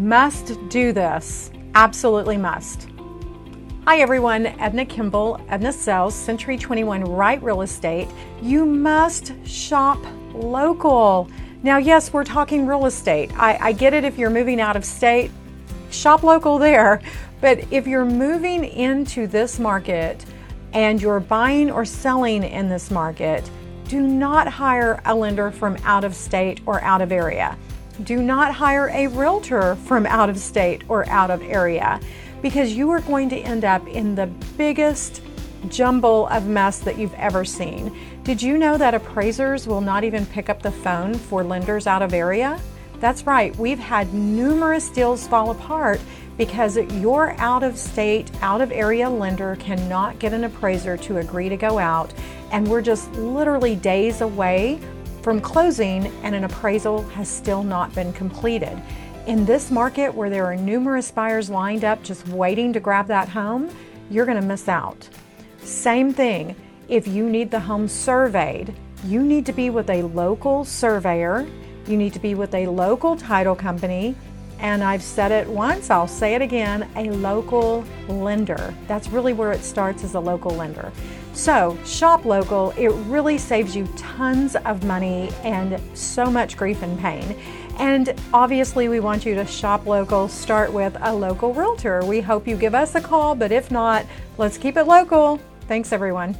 must do this. Absolutely must. Hi everyone, Edna Kimball, Edna Sells, Century 21 Right Real Estate. You must shop local. Now, yes, we're talking real estate. I, I get it if you're moving out of state, shop local there. But if you're moving into this market and you're buying or selling in this market, do not hire a lender from out of state or out of area. Do not hire a realtor from out of state or out of area because you are going to end up in the biggest jumble of mess that you've ever seen. Did you know that appraisers will not even pick up the phone for lenders out of area? That's right, we've had numerous deals fall apart because your out of state, out of area lender cannot get an appraiser to agree to go out, and we're just literally days away from closing, and an appraisal has still not been completed. In this market where there are numerous buyers lined up just waiting to grab that home, you're going to miss out. Same thing, if you need the home surveyed, you need to be with a local surveyor, you need to be with a local title company, and I've said it once, I'll say it again a local lender. That's really where it starts as a local lender. So, shop local, it really saves you tons of money and so much grief and pain. And obviously, we want you to shop local, start with a local realtor. We hope you give us a call, but if not, let's keep it local. Thanks, everyone.